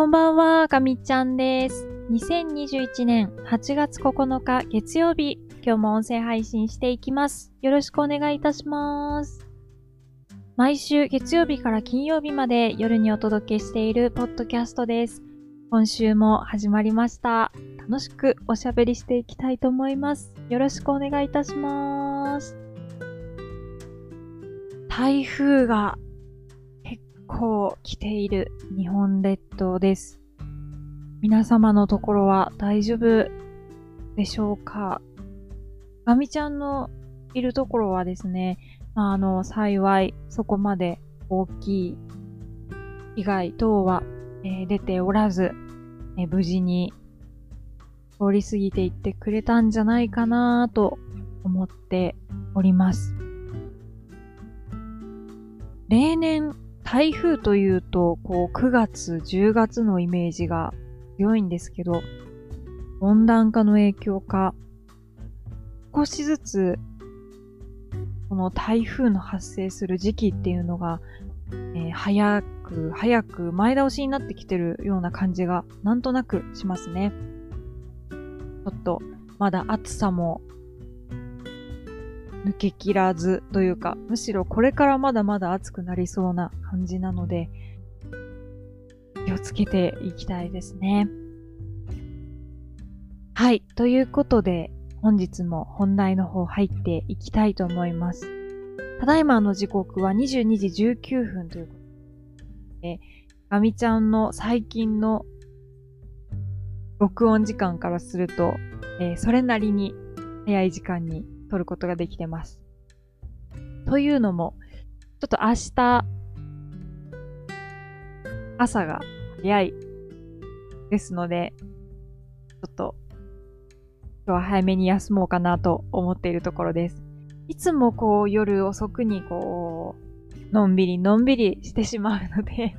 こんばんは、かみちゃんです。2021年8月9日月曜日、今日も音声配信していきます。よろしくお願いいたします。毎週月曜日から金曜日まで夜にお届けしているポッドキャストです。今週も始まりました。楽しくおしゃべりしていきたいと思います。よろしくお願いいたします。台風が結構来ている日本列島です。皆様のところは大丈夫でしょうか？ガミちゃんのいるところはですね、まあ、あの、幸いそこまで大きい被害等は、えー、出ておらず、えー、無事に通り過ぎていってくれたんじゃないかなと思っております。例年、台風というと、こう、9月、10月のイメージが強いんですけど、温暖化の影響か、少しずつ、この台風の発生する時期っていうのが、えー、早く、早く前倒しになってきてるような感じが、なんとなくしますね。ちょっとまだ暑さも抜けきらずというか、むしろこれからまだまだ暑くなりそうな感じなので、気をつけていきたいですね。はい。ということで、本日も本題の方入っていきたいと思います。ただいまの時刻は22時19分ということで、ガミちゃんの最近の録音時間からすると、えー、それなりに早い時間に撮ることができてます。というのも、ちょっと明日、朝が早いですので、ちょっと今日は早めに休もうかなと思っているところです。いつもこう夜遅くにこう、のんびりのんびりしてしまうので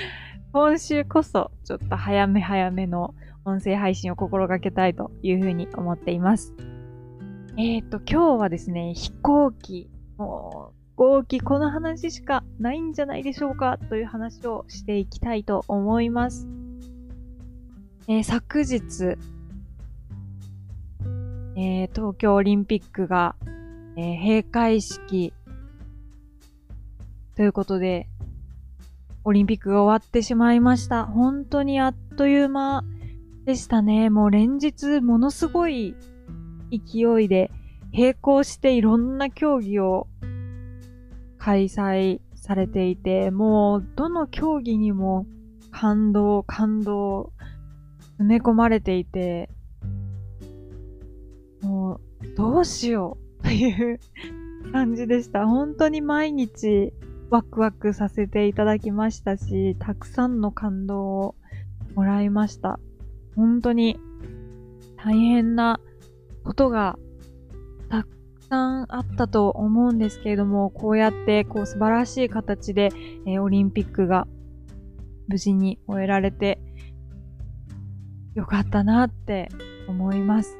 今週こそちょっと早め早めの音声配信を心がけたいというふうに思っています。えっ、ー、と、今日はですね、飛行機、もう、飛行機、この話しかないんじゃないでしょうかという話をしていきたいと思います。えー、昨日、えー、東京オリンピックが、えー、閉会式ということで、オリンピックが終わってしまいました。本当にあっという間でしたね。もう連日ものすごい勢いで並行していろんな競技を開催されていて、もうどの競技にも感動、感動、詰め込まれていて、もうどうしようという感じでした。本当に毎日ワクワクさせていただきましたし、たくさんの感動をもらいました。本当に大変なことがたくさんあったと思うんですけれども、こうやってこう素晴らしい形で、えー、オリンピックが無事に終えられてよかったなって思います。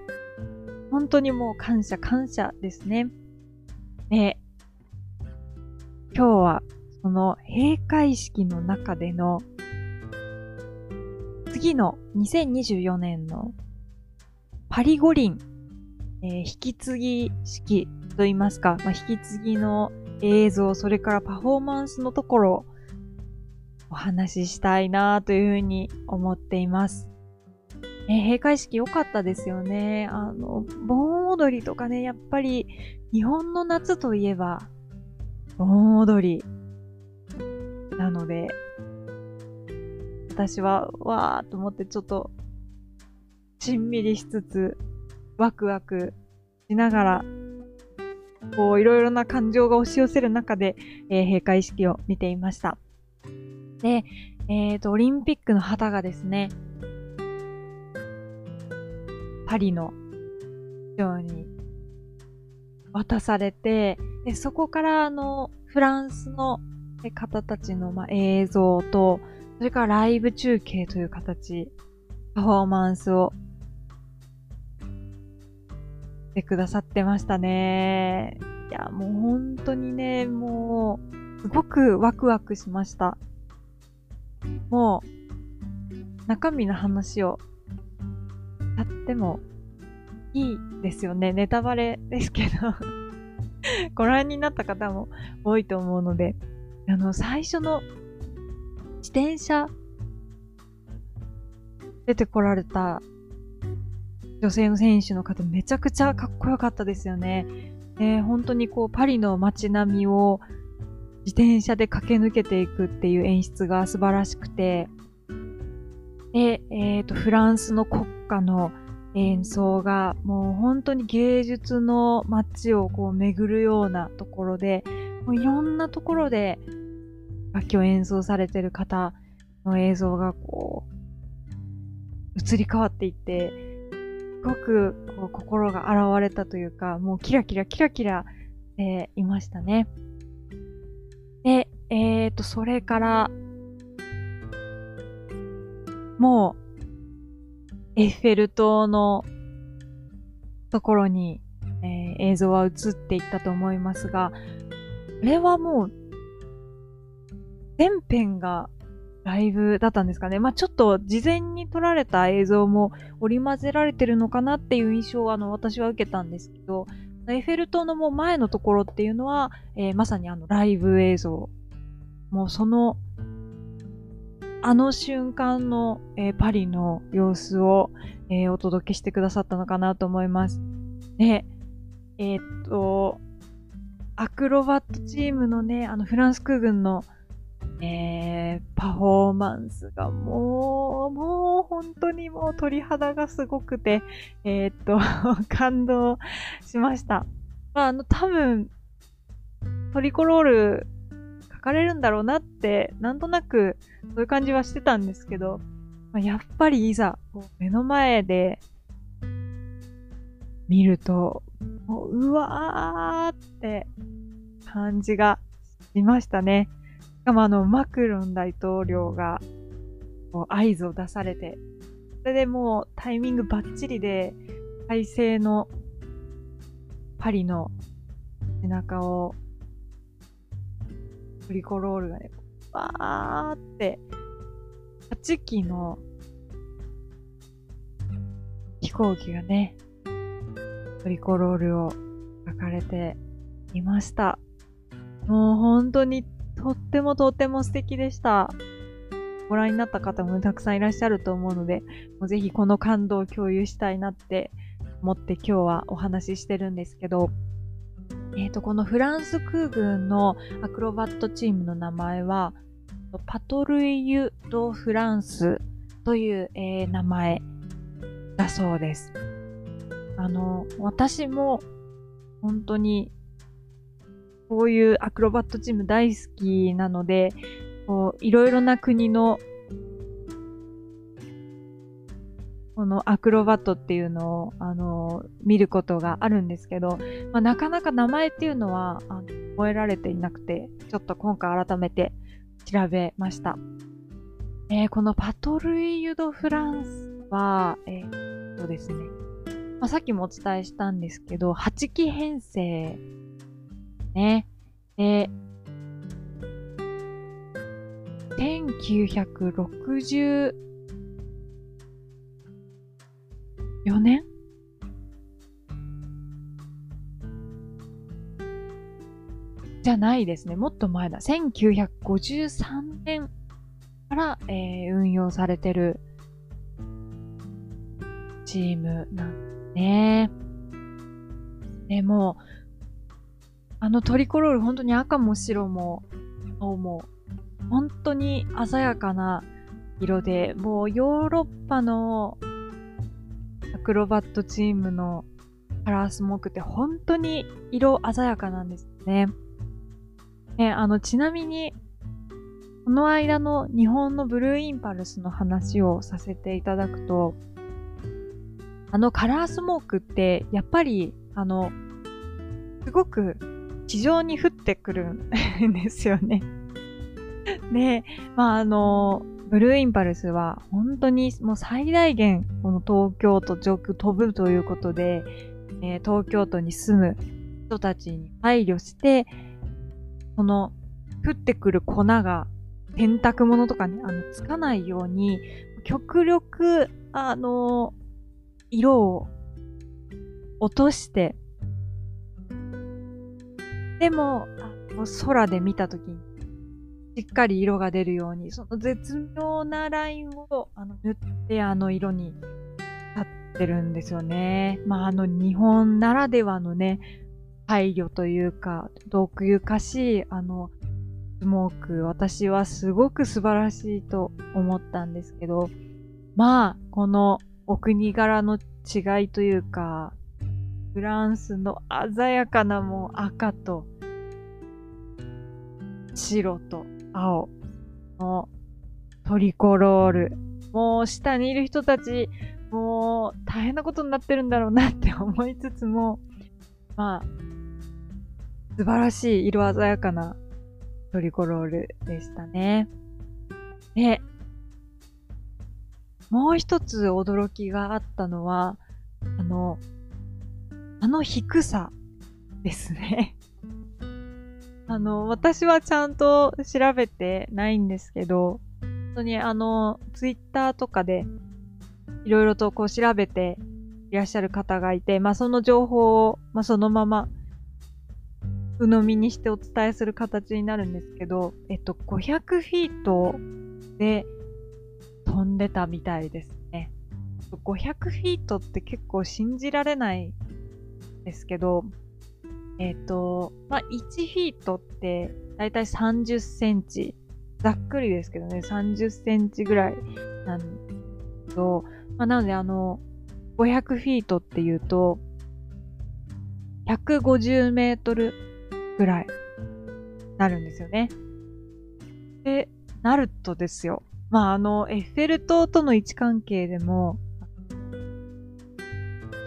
本当にもう感謝感謝ですね。で、今日はその閉会式の中での次の2024年のパリ五輪、えー、引き継ぎ式といいますか、まあ、引き継ぎの映像、それからパフォーマンスのところをお話ししたいなというふうに思っています。えー、閉会式良かったですよね。あの、盆踊りとかね、やっぱり日本の夏といえば盆踊りなので、私は、わーと思ってちょっと、しんみりしつつ、ワクワクしながら、こう、いろいろな感情が押し寄せる中で、えー、閉会式を見ていました。で、えっ、ー、と、オリンピックの旗がですね、パリの市長に渡されて、でそこからあの、フランスの方たちの、まあ、映像と、それからライブ中継という形、パフォーマンスをてくださってましたね。いや、もう本当にね、もう、すごくワクワクしました。もう、中身の話をやってもいいですよね。ネタバレですけど ご覧になった方も多いと思うので、あの、最初の自転車出てこられた女性の選手の方めちゃくちゃかっこよかったですよね。えー、本当にこうパリの街並みを自転車で駆け抜けていくっていう演出が素晴らしくて、で、えっ、ー、と、フランスの国歌の演奏がもう本当に芸術の街をこう巡るようなところで、もういろんなところで楽器を演奏されてる方の映像がこう移り変わっていって、ごくこう心が洗われたというか、もうキラキラキラキラしていましたね。で、えっ、ー、と、それから、もう、エッフェル塔のところに、えー、映像は映っていったと思いますが、あれはもう、全編がライブだったんですかね。まあちょっと事前に撮られた映像も織り交ぜられてるのかなっていう印象をあの私は受けたんですけど、エッフェル塔のもう前のところっていうのは、えー、まさにあのライブ映像。もうその、あの瞬間の、えー、パリの様子を、えー、お届けしてくださったのかなと思います。で、えっと、アクロバットチームのね、あのフランス空軍のえー、パフォーマンスがもう、もう本当にもう鳥肌がすごくて、えー、っと、感動しました。まあ、あの、多分、トリコロール書かれるんだろうなって、なんとなくそういう感じはしてたんですけど、まあ、やっぱりいざ、こう目の前で見ると、もう、うわーって感じがしましたね。しかもあの、マクロン大統領が、こう合図を出されて、それでもうタイミングバッチリで、体制のパリの背中を、トリコロールがね、わーって、8機の飛行機がね、トリコロールを書かれていました。もう本当にとってもとっても素敵でした。ご覧になった方もたくさんいらっしゃると思うので、もうぜひこの感動を共有したいなって思って今日はお話ししてるんですけど、えっ、ー、と、このフランス空軍のアクロバットチームの名前は、パトルイユ・ド・フランスという、えー、名前だそうです。あの、私も本当にこういうアクロバットチーム大好きなので、こう、いろいろな国の、このアクロバットっていうのを、あの、見ることがあるんですけど、まあ、なかなか名前っていうのは、あの覚えられていなくて、ちょっと今回改めて調べました。えー、このパトルイユ・ド・フランスは、えー、っとですね、まあ、さっきもお伝えしたんですけど、8期編成ね。で、1964年？じゃないですね。もっと前だ。1953年から、えー、運用されてるチームなんですね。でも、あのトリコロール本当に赤も白も青も本当に鮮やかな色で、もうヨーロッパのアクロバットチームのカラースモークって本当に色鮮やかなんですね。ね、あの、ちなみに、この間の日本のブルーインパルスの話をさせていただくと、あのカラースモークってやっぱり、あの、すごく地上に降ってくるんですよね。で、まああの、ブルーインパルスは本当にもう最大限この東京都上空飛ぶということで、えー、東京都に住む人たちに配慮して、その降ってくる粉が洗濯物とかにあのつかないように、極力、あの、色を落として、でも、あの空で見たときに、しっかり色が出るように、その絶妙なラインをあの塗ってあの色に立ってるんですよね。まあ、あの日本ならではのね、配慮というか、奥ゆかしい、あの、スモーク、私はすごく素晴らしいと思ったんですけど、まあ、このお国柄の違いというか、フランスの鮮やかなもう赤と白と青のトリコロール。もう下にいる人たち、もう大変なことになってるんだろうなって 思いつつも、まあ、素晴らしい色鮮やかなトリコロールでしたね。で、もう一つ驚きがあったのは、あの、あの低さですね。あの、私はちゃんと調べてないんですけど、本当にあの、ツイッターとかでいろいろとこう調べていらっしゃる方がいて、まあその情報を、まあそのまま鵜呑みにしてお伝えする形になるんですけど、えっと、500フィートで飛んでたみたいですね。500フィートって結構信じられないですけど、えっ、ー、と、まあ、1フィートってだいたい30センチ。ざっくりですけどね、30センチぐらいなんですけど、まあ、なのであの、500フィートっていうと、150メートルぐらいなるんですよね。で、なるとですよ。まあ、あの、エッフェル塔との位置関係でも、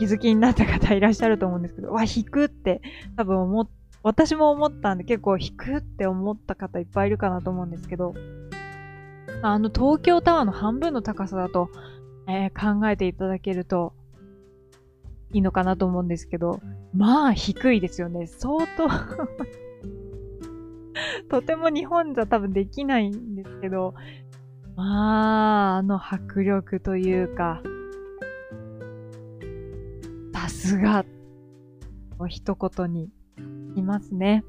気づきになった方いらっしゃると思うんですけど、わ、引くって多分思っ、私も思ったんで結構引くって思った方いっぱいいるかなと思うんですけど、あの、東京タワーの半分の高さだと、えー、考えていただけるといいのかなと思うんですけど、まあ低いですよね。相当 とても日本じゃ多分できないんですけど、まあ、あの迫力というか、すが、の一言にいますね。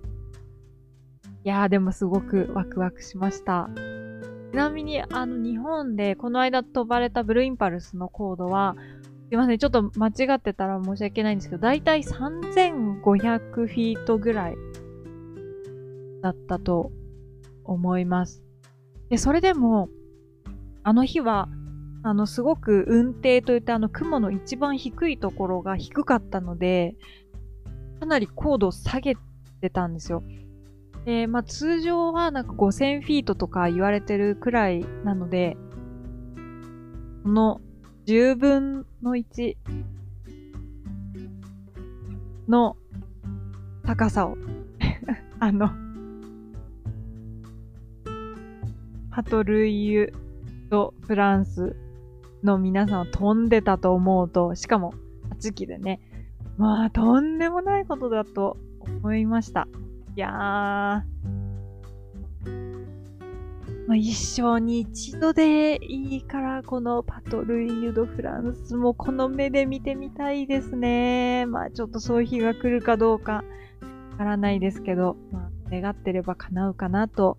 いやーでもすごくワクワクしました。ちなみに、あの、日本でこの間飛ばれたブルーインパルスのコードは、すいません、ちょっと間違ってたら申し訳ないんですけど、だいたい3500フィートぐらいだったと思います。で、それでも、あの日は、あの、すごく運転といってあの雲の一番低いところが低かったので、かなり高度を下げてたんですよ。で、まあ通常はなんか5000フィートとか言われてるくらいなので、この10分の1の高さを あのパトルイユとフランスの皆さん飛んでたと思うと、しかも8機でね、まあとんでもないことだと思いました。いやー、まあ、一生に一度でいいから、このパトルイユ・ド・フランスもこの目で見てみたいですね。まあちょっとそういう日が来るかどうかわからないですけど、まあ願ってれば叶うかなと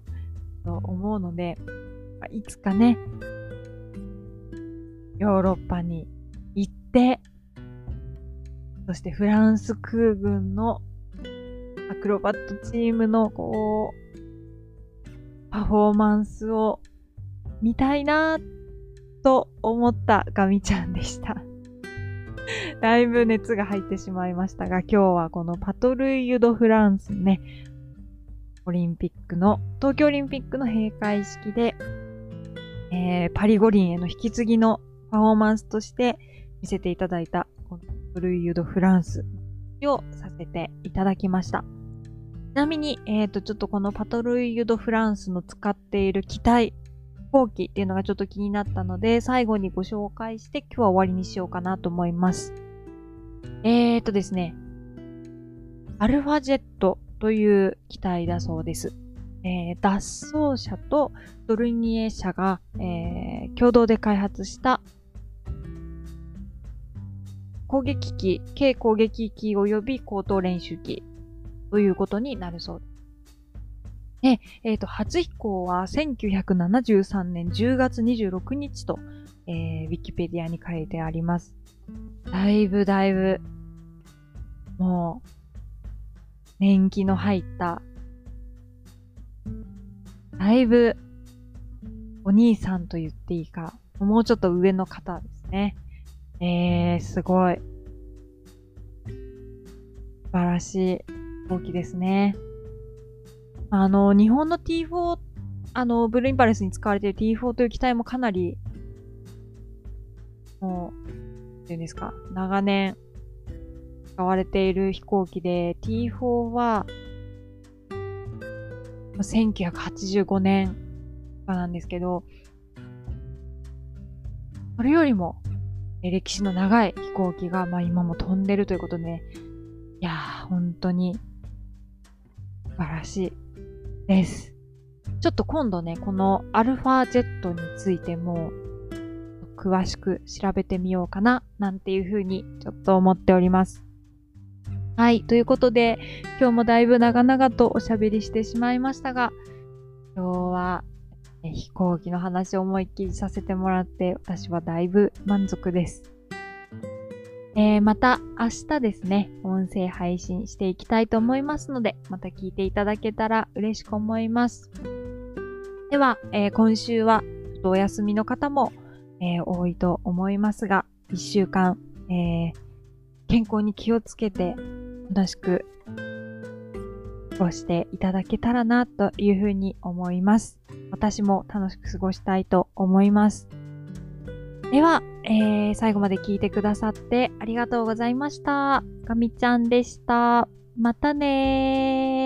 思うので、いつかね、ヨーロッパに行って、そしてフランス空軍のアクロバットチームのこう、パフォーマンスを見たいなと思ったガミちゃんでした。だいぶ熱が入ってしまいましたが、今日はこのパトルイユ・ド・フランスね、オリンピックの、東京オリンピックの閉会式で、えー、パリ五輪への引き継ぎのパフォーマンスとして見せていただいた、このパトルイユ・ド・フランスをさせていただきました。ちなみに、えっ、ー、と、ちょっとこのパトルイユ・ド・フランスの使っている機体、飛行機っていうのがちょっと気になったので、最後にご紹介して今日は終わりにしようかなと思います。えーとですね、アルファジェットという機体だそうです。えー、脱走者とドルニエ社が、えー、共同で開発した攻撃機、軽攻撃機及び高等練習機ということになるそうです。で、えっ、ー、と、初飛行は1973年10月26日と、えー、ウィキペディアに書いてあります。だいぶだいぶ、もう、年季の入った、だいぶ、お兄さんと言っていいか、もうちょっと上の方ですね。えー、すごい。素晴らしい大きですね。あの、日本の T4、あの、ブルーインパレスに使われている T4 という機体もかなり、もう、っていうんですか、長年使われている飛行機で、T4 は、1985年かなんですけど、それよりも歴史の長い飛行機が、まあ、今も飛んでるということで、いやー、本当に素晴らしいです。ちょっと今度ね、このアルファジェットについても詳しく調べてみようかな、なんていうふうにちょっと思っております。はい。ということで、今日もだいぶ長々とおしゃべりしてしまいましたが、今日は飛行機の話を思いっきりさせてもらって、私はだいぶ満足です。えー、また明日ですね、音声配信していきたいと思いますので、また聞いていただけたら嬉しく思います。では、えー、今週はちょっとお休みの方も、えー、多いと思いますが、一週間、え健康に気をつけて楽しく過ごしていただけたらなというふうに思います。私も楽しく過ごしたいと思います。では、えー、最後まで聞いてくださってありがとうございました。かみちゃんでした。またねー。